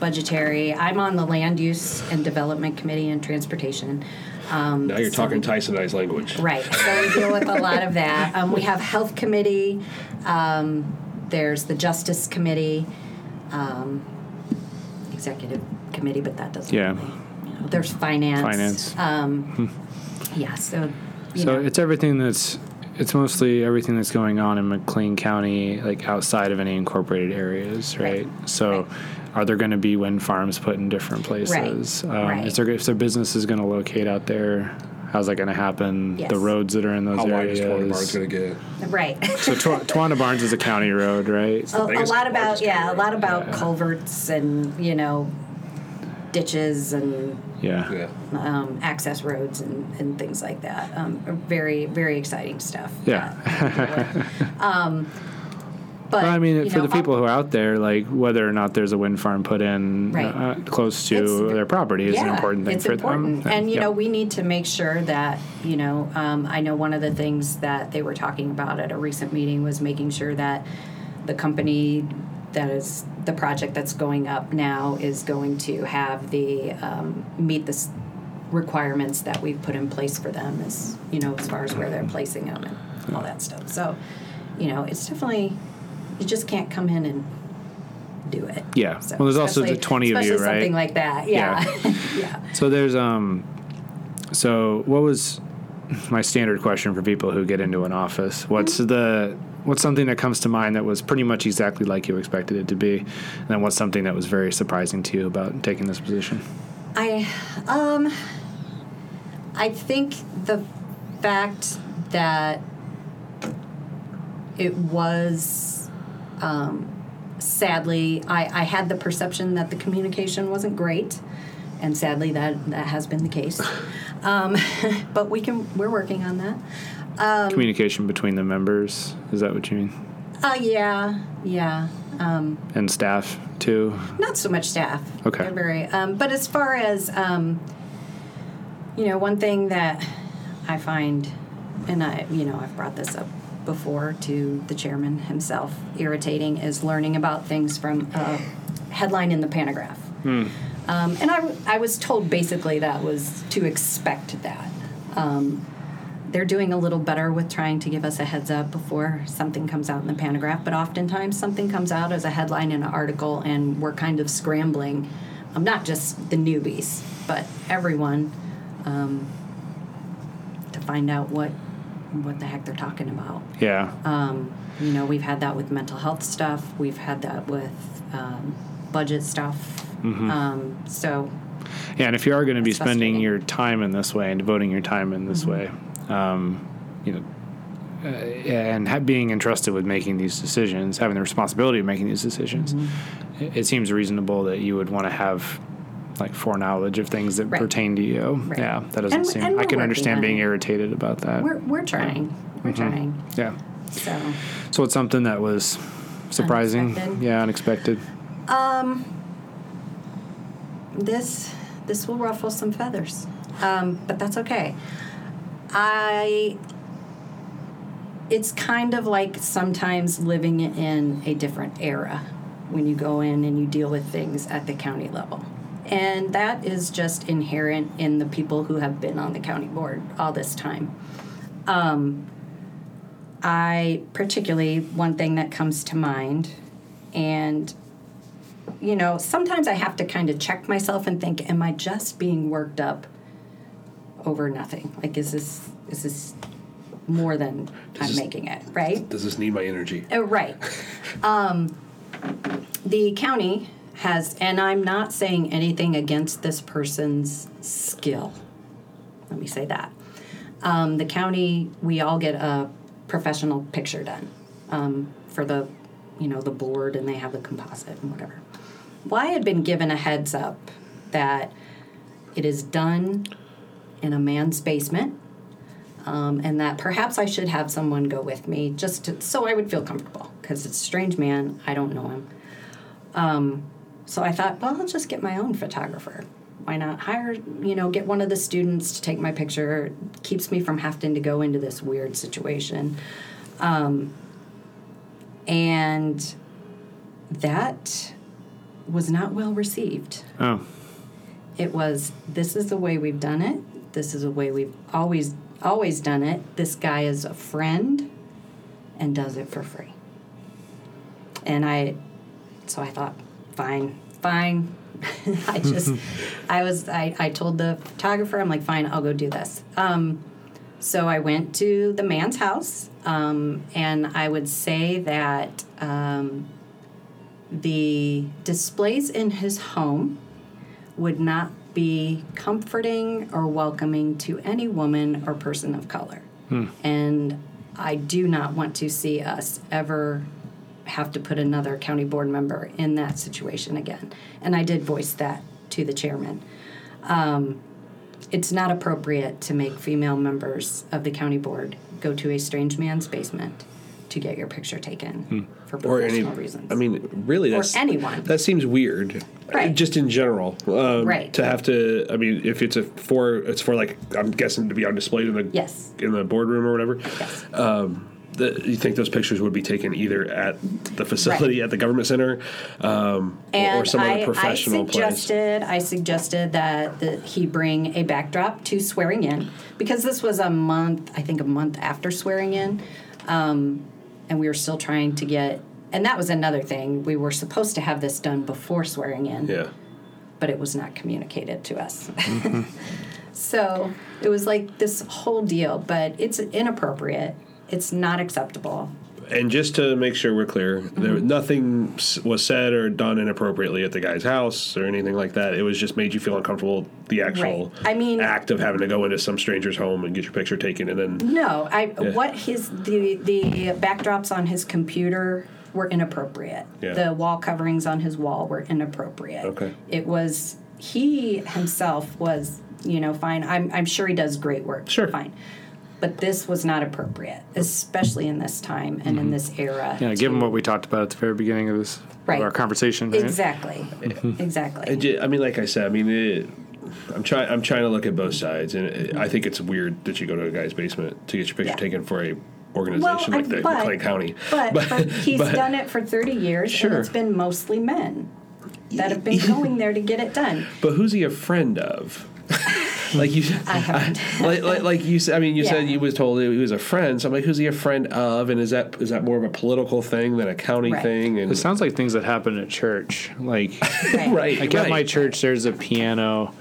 budgetary. I'm on the land use and development committee and transportation. Um, Now you're so talking we- Tysonized language. Right. So we deal with a lot of that. Um, we have health committee. Um, there's the justice committee, um, executive committee, but that doesn't. Yeah. Really, you know, there's finance. Finance. Yeah. So. You So know, it's everything that's it's mostly everything that's going on in McLean County, like outside of any incorporated areas, right? Right. So, Right. are there going to be wind farms put in different places? Um, Right. Is there if their business is going to locate out there? How's that going to happen? Yes. The roads that are in those How wide is areas. Towanda Barnes going to get? right. so Tw- Towanda Barnes is a county road, right? a, a lot about largest yeah, a lot about Yeah. culverts and you know, ditches and yeah. Yeah. um, access roads and, and things like that. Um, very very exciting stuff. Yeah. Um, but Well, I mean, for know, the people who are out there, like whether or not there's a wind farm put in Right. uh, close to It's- their property is an important thing it's for important. them. And you Yeah. know, we need to make sure that you know. Um, I know one of the things that they were talking about at a recent meeting was making sure that the company that is the project that's going up now is going to have the um, meet the requirements that we've put in place for them as you know as far as where they're placing them and all that stuff. So, you know, it's definitely you just can't come in and do it. Yeah. So, Well, there's also the 20 of you, right Something like that. Yeah. yeah. So there's um so what was my standard question for people who get into an office? What's Mm-hmm. the what's something that comes to mind that was pretty much exactly like you expected it to be, and then what's something that was very surprising to you about taking this position? I um I think the fact that it was um, sadly I, I had the perception that the communication wasn't great and sadly that that has been the case. Um, but we can we're working on that Um, Communication between the members is that what you mean? uh, yeah yeah um, And staff too. not so much staff. Okay. They're very, um, but as far as um, you know, one thing that I find, and I, you know, I've brought this up before to the chairman himself, irritating is learning about things from a headline in the Pantagraph. Um, and I, I was told basically that was to expect that. Um, they're doing a little better with trying to give us a heads up before something comes out in the Pantagraph, but oftentimes something comes out as a headline in an article, and we're kind of scrambling, um, not just the newbies, but everyone, um, to find out what what the heck they're talking about. Yeah. Um, you know, we've had that with mental health stuff. We've had that with um, budget stuff. Um, so Yeah, and if you are going to be spending your time in this way and devoting your time in this way, um, you know, uh, and ha- being entrusted with making these decisions, having the responsibility of making these decisions, it, it seems reasonable that you would want to have like foreknowledge of things that Right. pertain to you. Right. Yeah, that doesn't And- seem. and I can understand being it. irritated about that. we're we're trying. We're trying. yeah. So. So it's something that was surprising. Unexpected. Yeah, unexpected. Um. this this will ruffle some feathers, um, but that's okay. I. It's kind of like sometimes living in a different era when you go in and you deal with things at the county level. And that is just inherent in the people who have been on the county board all this time. Um, I particularly, one thing that comes to mind, and you know, sometimes I have to kind of check myself and think, am I just being worked up over nothing? Like, is this is this more than I'm this- making it, right? Does this need my energy? Oh, right. um, the county has, and I'm not saying anything against this person's skill. Let me say that. Um, the county, we all get a professional picture done um, for the, you know, the board, and they have the composite and whatever. Well, I had been given a heads up that it is done in a man's basement um, and that perhaps I should have someone go with me just to, so I would feel comfortable because it's a strange man. I don't know him. Um, so I thought, well, I'll just get my own photographer. Why not hire, you know, get one of the students to take my picture? Keeps me from having to go into this weird situation. Um, and that was not well received Oh, it was this is the way we've done it this is the way we've always always done it. This guy is a friend and does it for free. And i so i thought fine fine. I just i was I, I told the photographer i'm like fine i'll go do this. Um, so i went to the man's house um, and i would say that um, the displays in his home would not be comforting or welcoming to any woman or person of color. And I do not want to see us ever have to put another county board member in that situation again. And I did voice that to the chairman. Um, it's not appropriate to make female members of the county board go to a strange man's basement to get your picture taken for Or any, professional reasons. I mean, really, that's anyone. That seems weird, Right. Just in general, um, Right. To have to, I mean, if it's a for, it's for like I'm guessing to be on display in the Yes. in the boardroom or whatever. Yes. The, you think those pictures would be taken either at the facility at the government center, um, or- And or some I, other professional I place? suggested I suggested that the, he bring a backdrop to swearing in because this was a month I think a month after swearing in, um, and we were still trying to get and that was another thing we were supposed to have this done before swearing in Yeah. but it was not communicated to us. Mm-hmm. so it was like this whole deal, but it's inappropriate. It's not acceptable. And just to make sure we're clear, there Mm-hmm. nothing was said or done inappropriately at the guy's house or anything like that. It was just made you feel uncomfortable. The actual Right. I mean- act of having to go into some stranger's home and get your picture taken, and then No, I what his the the backdrops on his computer were inappropriate. Yeah. The wall coverings on his wall were inappropriate. Okay. It was he himself was, you know, fine. I'm I'm sure he does great work. Sure. Fine. But this was not appropriate, especially in this time and in mm-hmm. this era. Yeah, given what we talked about at the very beginning of this Right. of our conversation. right? Exactly. Mm-hmm. Exactly. I ju- I mean, like I said, I mean, it, I'm trying. I'm trying to look at both sides, and it, I think it's weird that you go to a guy's basement to get your picture Yeah. taken for a well, organization I- like the but, McLean County. But, but, he's but- done it for 30 years, Sure. and it's been mostly men that have been going there to get it done. But who's he a friend of? like you, I haven't. like, like, like you said. I mean, you said Yeah. you was told he was a friend. So I'm like, who's he a friend of? And is that is that more of a political thing than a county Right. thing? And It sounds like things that happen at church. Like, Right. right, like at my church, there's a piano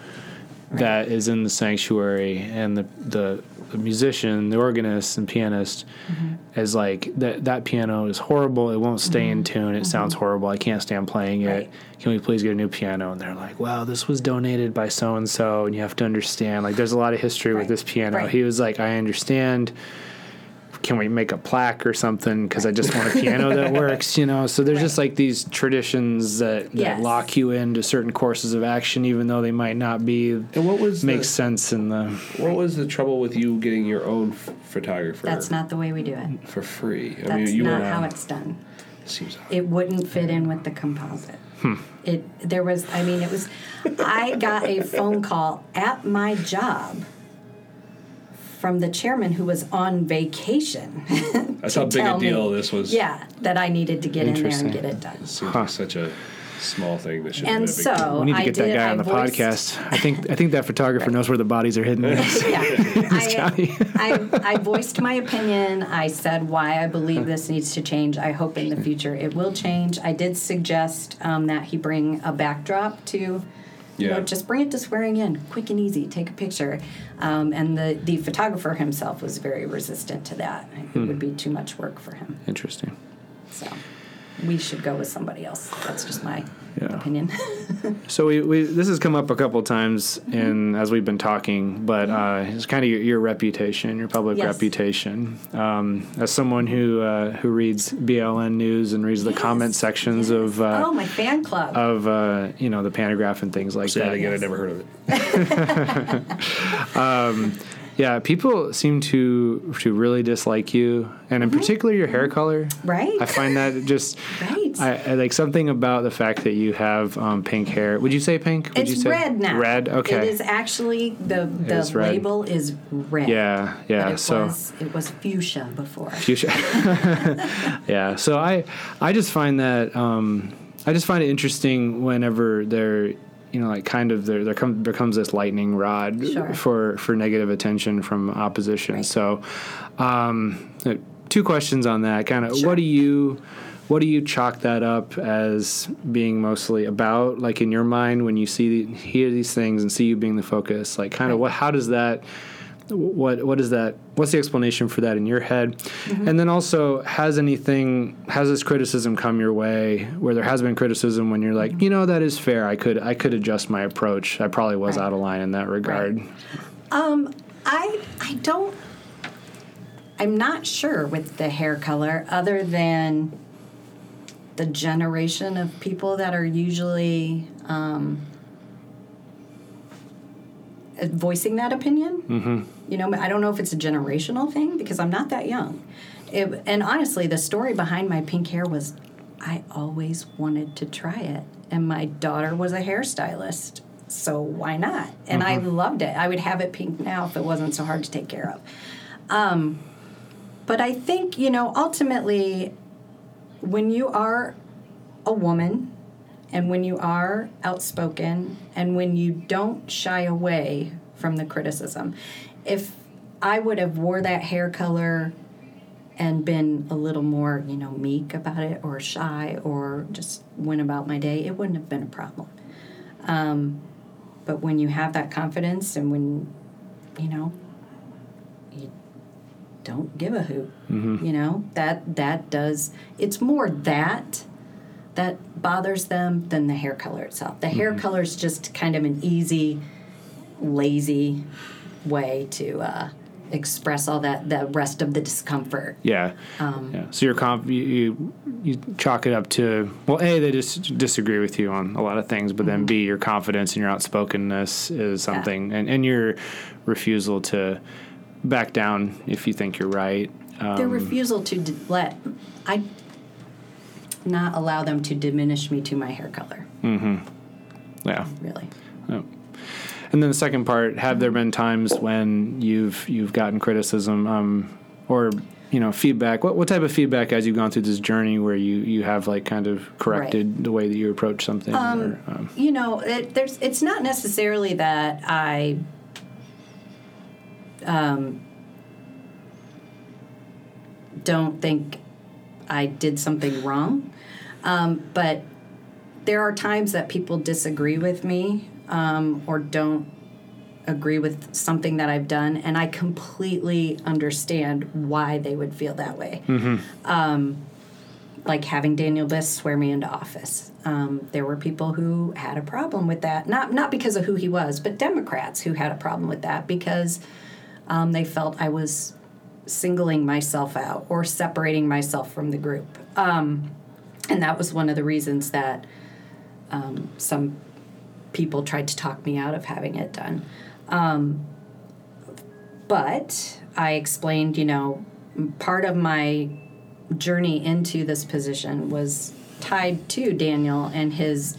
that is in the sanctuary, and the the, the musician, the organist, and pianist Mm-hmm. is like that. That piano is horrible. It won't stay in tune. It sounds horrible. I can't stand playing it. Mm-hmm. Right. Can we please get a new piano? And they're like, "Wow, this was donated by so and so," and you have to understand. Like, there's a lot of history with this piano. Right. He was like, "I understand." Can we make a plaque or something? Because I just want a piano that works, you know. So there's just like these traditions that, that Yes. lock you into certain courses of action, even though they might not be And what was makes the, sense in the. what was the trouble with you getting your own f- photographer? That's not the way we do it. for free. I That's mean, you not were, how it's done. seems odd. It wouldn't fit in with the composite. Hmm. It there was I mean it was I got a phone call at my job from the chairman who was on vacation. That's how big a tell me, deal this was. Yeah, that I needed to get in there and get it done. seems like such a small thing that should And have been a big deal. We need to I get that did, guy I on the voiced- podcast. I think I think that photographer knows where the bodies are hidden. Yeah, I, I, I voiced my opinion. I said why I believe this needs to change. I hope in the future it will change. I did suggest um, that he bring a backdrop to, you Yeah. know, just bring it to swearing in, quick and easy. Take a picture. Um, and the the photographer himself was very resistant to that. It would be too much work for him. Interesting. So we should go with somebody else. That's just my Yeah. opinion. So we, we this has come up a couple times in as we've been talking, but uh, it's kind of your, your reputation, your public Yes. reputation. Um, as someone who uh, who reads BLN news and reads the Yes, comment sections yes. of uh, oh, my fan club. of uh, you know the Pantagraph and things like Say that that. again. I never heard of it. Yeah, people seem to to really dislike you, and in particular your hair color. right. I find that just right. I, I like something about the fact that you have um, pink hair. Would you say pink? Would you It's say red now. Red. Okay. It is actually the the is label is red. Yeah, yeah. It so was it was fuchsia before. fuchsia. yeah. So I I just find that um, I just find it interesting whenever there you know like kind of there there comes becomes this lightning rod Sure. for for negative attention from opposition. Right. So um, uh, two questions on that. Kind of Sure. what do you what do you chalk that up as being mostly about like in your mind when you see hear these things and see you being the focus like kind of what how does that what what is that what's the explanation for that in your head? And then also has anything has this criticism come your way where there has been criticism when you're like you know that is fair. I could i could adjust my approach. I probably was Right. out of line in that regard. Um, I I don't. I'm not sure with the hair color, other than the generation of people that are usually um, voicing that opinion. Mm-hmm. You know, I don't know if it's a generational thing because I'm not that young. It, and honestly, the story behind my pink hair was I always wanted to try it, and my daughter was a hairstylist, so why not? And I loved it. I would have it pink now if it wasn't so hard to take care of. Um, but I think you know ultimately, when you are a woman and when you are outspoken and when you don't shy away from the criticism if i would have wore that hair color and been a little more you know meek about it or shy or just went about my day it wouldn't have been a problem um, but when you have that confidence and when you know you, don't give a hoot. You know that that does. It's more that that bothers them than the hair color itself. The hair color is just kind of an easy, lazy way to uh, express all that the rest of the discomfort. Yeah. Um, yeah. So you're conf- you, you you chalk it up to well, a they just disagree with you on a lot of things, but Mm-hmm. then b your confidence and your outspokenness is something, and and your refusal to back down if you think you're right. Um, Their refusal to d- let I not allow them to diminish me to my hair color. Mm-hmm. Yeah. Really. And then the second part: Have there been times when you've you've gotten criticism um, or you know feedback? What what type of feedback as you've gone through this journey where you you have like kind of corrected the way that you approach something? or, um, you know, it, there's it's not necessarily that I um, don't think I did something wrong, um, but there are times that people disagree with me um, or don't agree with something that I've done, and I completely understand why they would feel that way. Like having Daniel Biss swear me into office. Um, there were people who had a problem with that, not not because of who he was, but Democrats who had a problem with that because um, they felt I was singling myself out or separating myself from the group. Um, and that was one of the reasons that um, some people tried to talk me out of having it done. Um, but I explained, you know, part of my journey into this position was tied to Daniel and his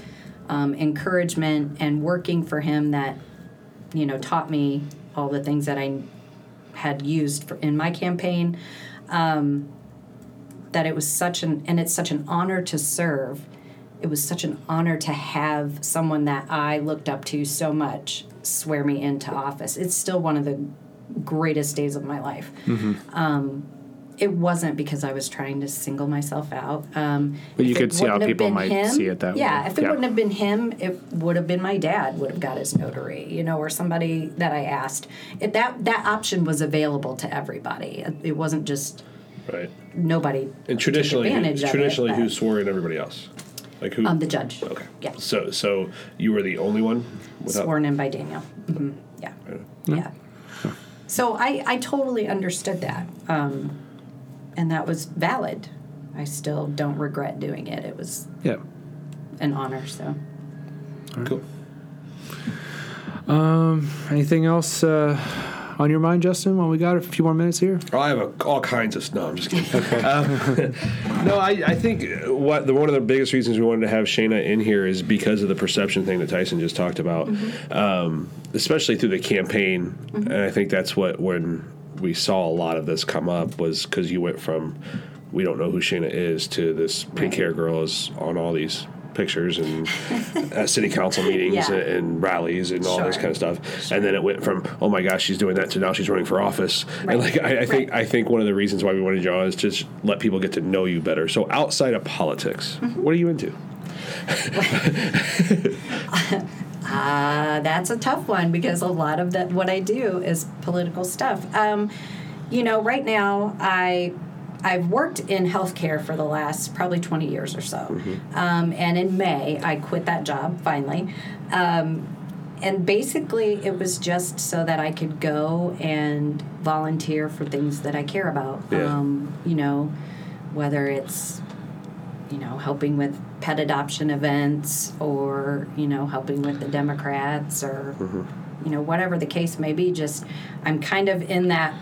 um, encouragement and working for him that, you know, taught me all the things that I had used for, in my campaign. Um, that it was such an, and it's such an honor to serve. It was such an honor to have someone that I looked up to so much swear me into office. It's still one of the greatest days of my life it wasn't because I was trying to single myself out. Um, But you could see how people might him- see it that yeah, way. Yeah, if it Yeah. wouldn't have been him, it would have been my dad would have got his notary, you know, or somebody that I asked. If that that option was available to everybody. It- It wasn't just Right. nobody. And took traditionally, advantage of traditionally, it, who swore in everybody else? Like who? Um, the judge. Okay. Yeah. So, so you were the only one without. sworn in by Daniel. hmm Yeah. Yeah. So I, I totally understood that. Um, and that was valid. I still don't regret doing it. It was yeah. an honor, so. Cool. Um, Anything else uh, on your mind, Justin? While we got a few more minutes here. Oh, I have a, all kinds of. No, I'm just kidding. Um, no, I, I think what the one of the biggest reasons we wanted to have Shayna in here is because of the perception thing that Tyson just talked about, um, especially through the campaign. And I think that's what when we saw a lot of this come up was because you went from we don't know who Shayna is to this pink Right. hair girl is on all these pictures and at city council meetings Yeah. and rallies and all this kind of stuff. And then it went from oh my gosh she's doing that to now she's running for office. Right. And like I, I think Right. I think one of the reasons why we wanted you on is just let people get to know you better. So outside of politics, Mm-hmm. what are you into? Uh, that's a tough one because a lot of that what I do is political stuff. Um, you know, right now I I've worked in healthcare for the last probably 20 years or so, um, and in May I quit that job finally. Um, and basically, it was just so that I could go and volunteer for things that I care about. Yeah. Um, you know, whether it's you know, helping with pet adoption events or, you know, helping with the Democrats or, you know, whatever the case may be. Just, I'm kind of in that,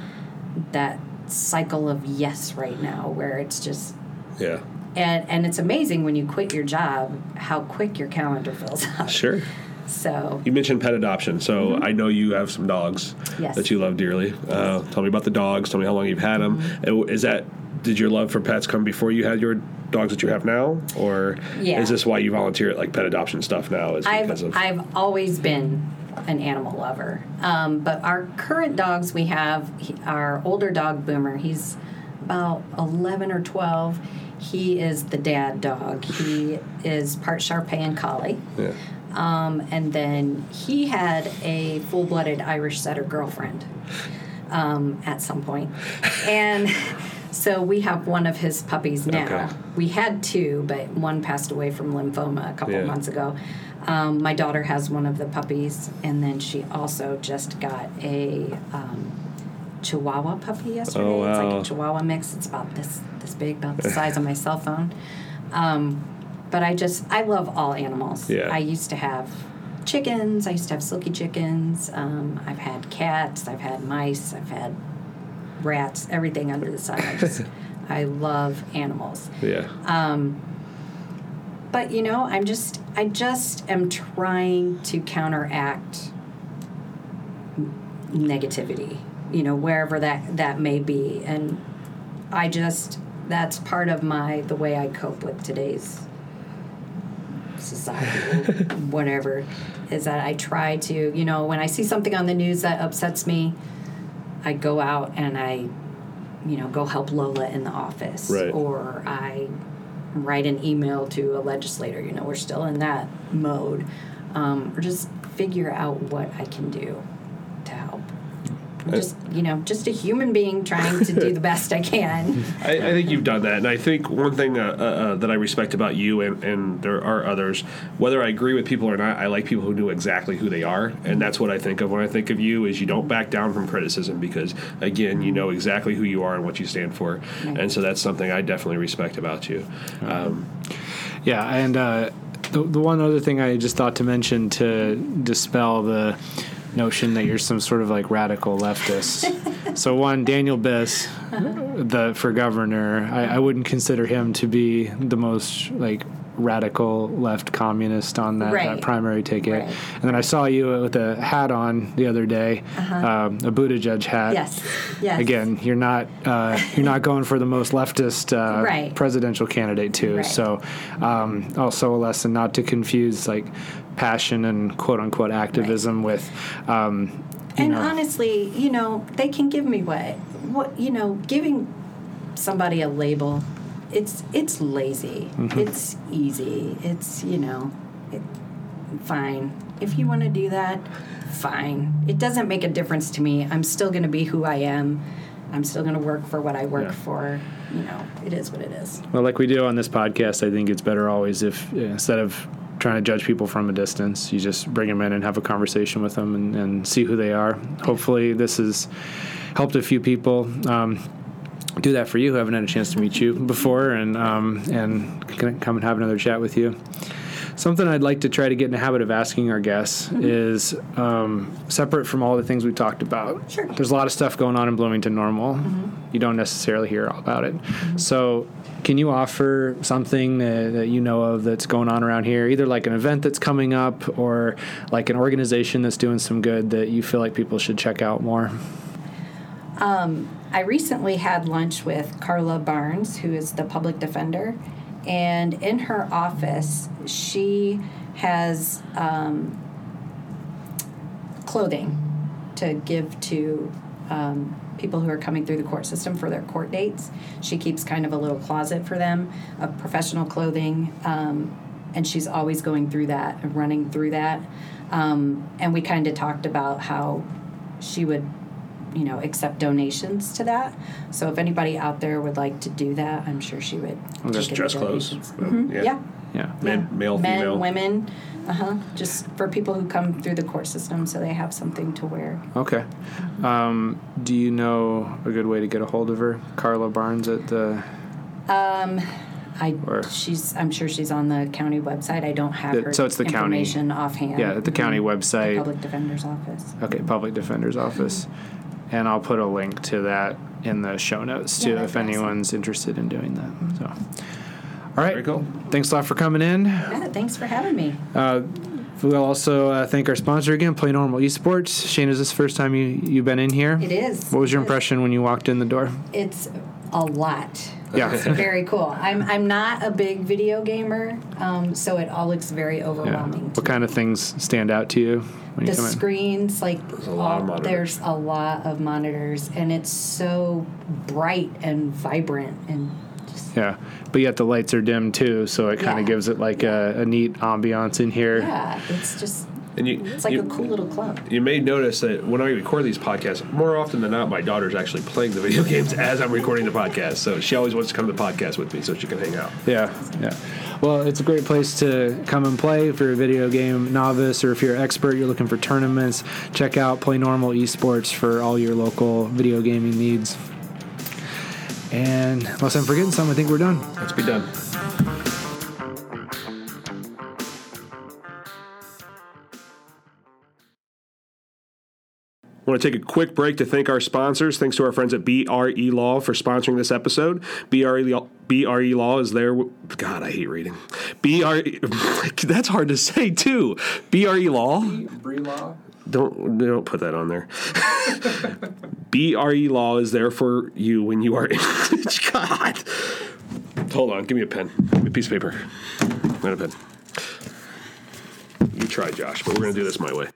that cycle of yes right now where it's just, Yeah. and, and it's amazing when you quit your job how quick your calendar fills up. Sure. So, You mentioned pet adoption, so I know you have some dogs Mm-hmm. Yes. that you love dearly. Uh, tell me about the dogs. Tell me how long you've had them. Mm-hmm. Is that did your love for pets come before you had your dogs that you have now, or Yeah. is this why you volunteer at like pet adoption stuff now? Is I've, of I've always been an animal lover. Um, but our current dogs we have, our older dog Boomer, he's about 11 or 12. He is the dad dog. He is part Shar Pei and Collie. yeah. Um, and then he had a full blooded Irish setter girlfriend. um, at some point. And so we have one of his puppies now. Okay. We had two, but one passed away from lymphoma a couple Yeah. of months ago. Um, my daughter has one of the puppies, and then she also just got a um, Chihuahua puppy yesterday. Oh, It's like a Chihuahua mix. It's about this this big, about the size of my cell phone. Um, but I just I love all animals. Yeah. I used to have chickens. I used to have silky chickens. Um, I've had cats. I've had mice. I've had rats. Everything under the sun. I just I love animals. Yeah. Um, but you know, I'm just I just am trying to counteract negativity, you know, wherever that that may be. And I just that's part of my the way I cope with today's society whatever is that I try to, you know, when I see something on the news that upsets me, I go out and I you know, go help Lola in the office Right. or I write an email to a legislator. You know, we're still in that mode, um, or just figure out what I can do. I'm just you know, just a human being trying to do the best I can. I, I think you've done that, and I think one thing uh, uh, uh, that I respect about you, and, and there are others, whether I agree with people or not, I like people who know exactly who they are, and that's what I think of when I think of you. Is you don't back down from criticism because, again, you know exactly who you are and what you stand for, and so that's something I definitely respect about you. Um, Yeah, and uh, the, the one other thing I just thought to mention to dispel the notion that you're some sort of like radical leftist. so one, Daniel Biss, the for governor, I, I wouldn't consider him to be the most like radical left communist on that, Right. that primary ticket. Right. And then I saw you with a hat on the other day, um, a judge hat. yes, yes. Again, you're not uh, you're not going for the most leftist uh, Right. presidential candidate too. So, um, also a lesson not to confuse like passion and quote unquote activism with. Um, And know, honestly, you know, they can give me what what you know, giving somebody a label, it's it's lazy. Mm-hmm. It's easy. It's, you know, it, fine. If you want to do that, fine. It doesn't make a difference to me. I'm still going to be who I am. I'm still going to work for what I work Yeah. for. You know, it is what it is. well, like we do on this podcast, I think it's better always if instead of trying to judge people from a distance, you just bring them in and have a conversation with them and, and see who they are. Hopefully, this has helped a few people. Um, do that for you who haven't had a chance to meet you before and um, and can come and have another chat with you. Something I'd like to try to get in the habit of asking our guests is um, separate from all the things we talked about. Sure. There's a lot of stuff going on in Bloomington Normal. You don't necessarily hear all about it. So, can you offer something that, that you know of that's going on around here, either like an event that's coming up or like an organization that's doing some good that you feel like people should check out more? I recently had lunch with Carla Barnes, who is the public defender, and in her office, she has um, clothing to give to um, people who are coming through the court system for their court dates. She keeps kind of a little closet for them of professional clothing, um, and she's always going through that and running through that. Um, and we kind of talked about how she would you know accept donations to that so if anybody out there would like to do that i'm sure she would just dress clothes. donations. Mhm. yeah. yeah Yeah. Man, yeah. male, men female. women uh-huh just for people who come through the court system so they have something to wear Okay. Um, do you know a good way to get a hold of her? Carla Barnes at the. Um, i Or- she's i'm sure she's on the county website i don't have The- her so it's the county- information offhand Yeah, at the county Mhm. website. the public defender's office Okay, Public Defender's Office. And I'll put a link to that in the show notes too Yeah, if that'd awesome. anyone's interested in doing that. So, all right. Very cool. Thanks a lot for coming in. yeah thanks for having me Uh, we'll also uh, thank our sponsor again, Play Normal Esports. Shane, is this the first time you, you've been in here? it is What was your impression when you walked in the door? it's a lot Yeah. It's very cool. I'm I'm not a big video gamer, um, so it all looks very overwhelming. to What kind of things stand out to you when the you come in? screens like a lot of all- monitors. there's a lot of monitors and it's so bright and vibrant and just Yeah, but yet the lights are dim too, so it kind of Yeah. gives it like a, a neat ambiance in here. yeah it's just And you, It's like you, a cool little club. you may notice that when I record these podcasts, more often than not, my daughter's actually playing the video games as I'm recording the podcast. So she always wants to come to the podcast with me so she can hang out. Yeah, yeah. Well, it's a great place to come and play if you're a video game novice or if you're an expert, you're looking for tournaments. Check out Play Normal Esports for all your local video gaming needs. And unless I'm forgetting something, I think we're done. Let's be done. I want to take a quick break to thank our sponsors. Thanks to our friends at BRE Law for sponsoring this episode. BRE Law, BRE Law is there. God, I hate reading. BRE, that's hard to say too. BRE Law. Bree Law. Don't don't put that on there. BRE Law is there for you when you are. In God. Hold on. Give me a pen. Give me a piece of paper. Not a pen. You try, Josh, but we're gonna do this my way.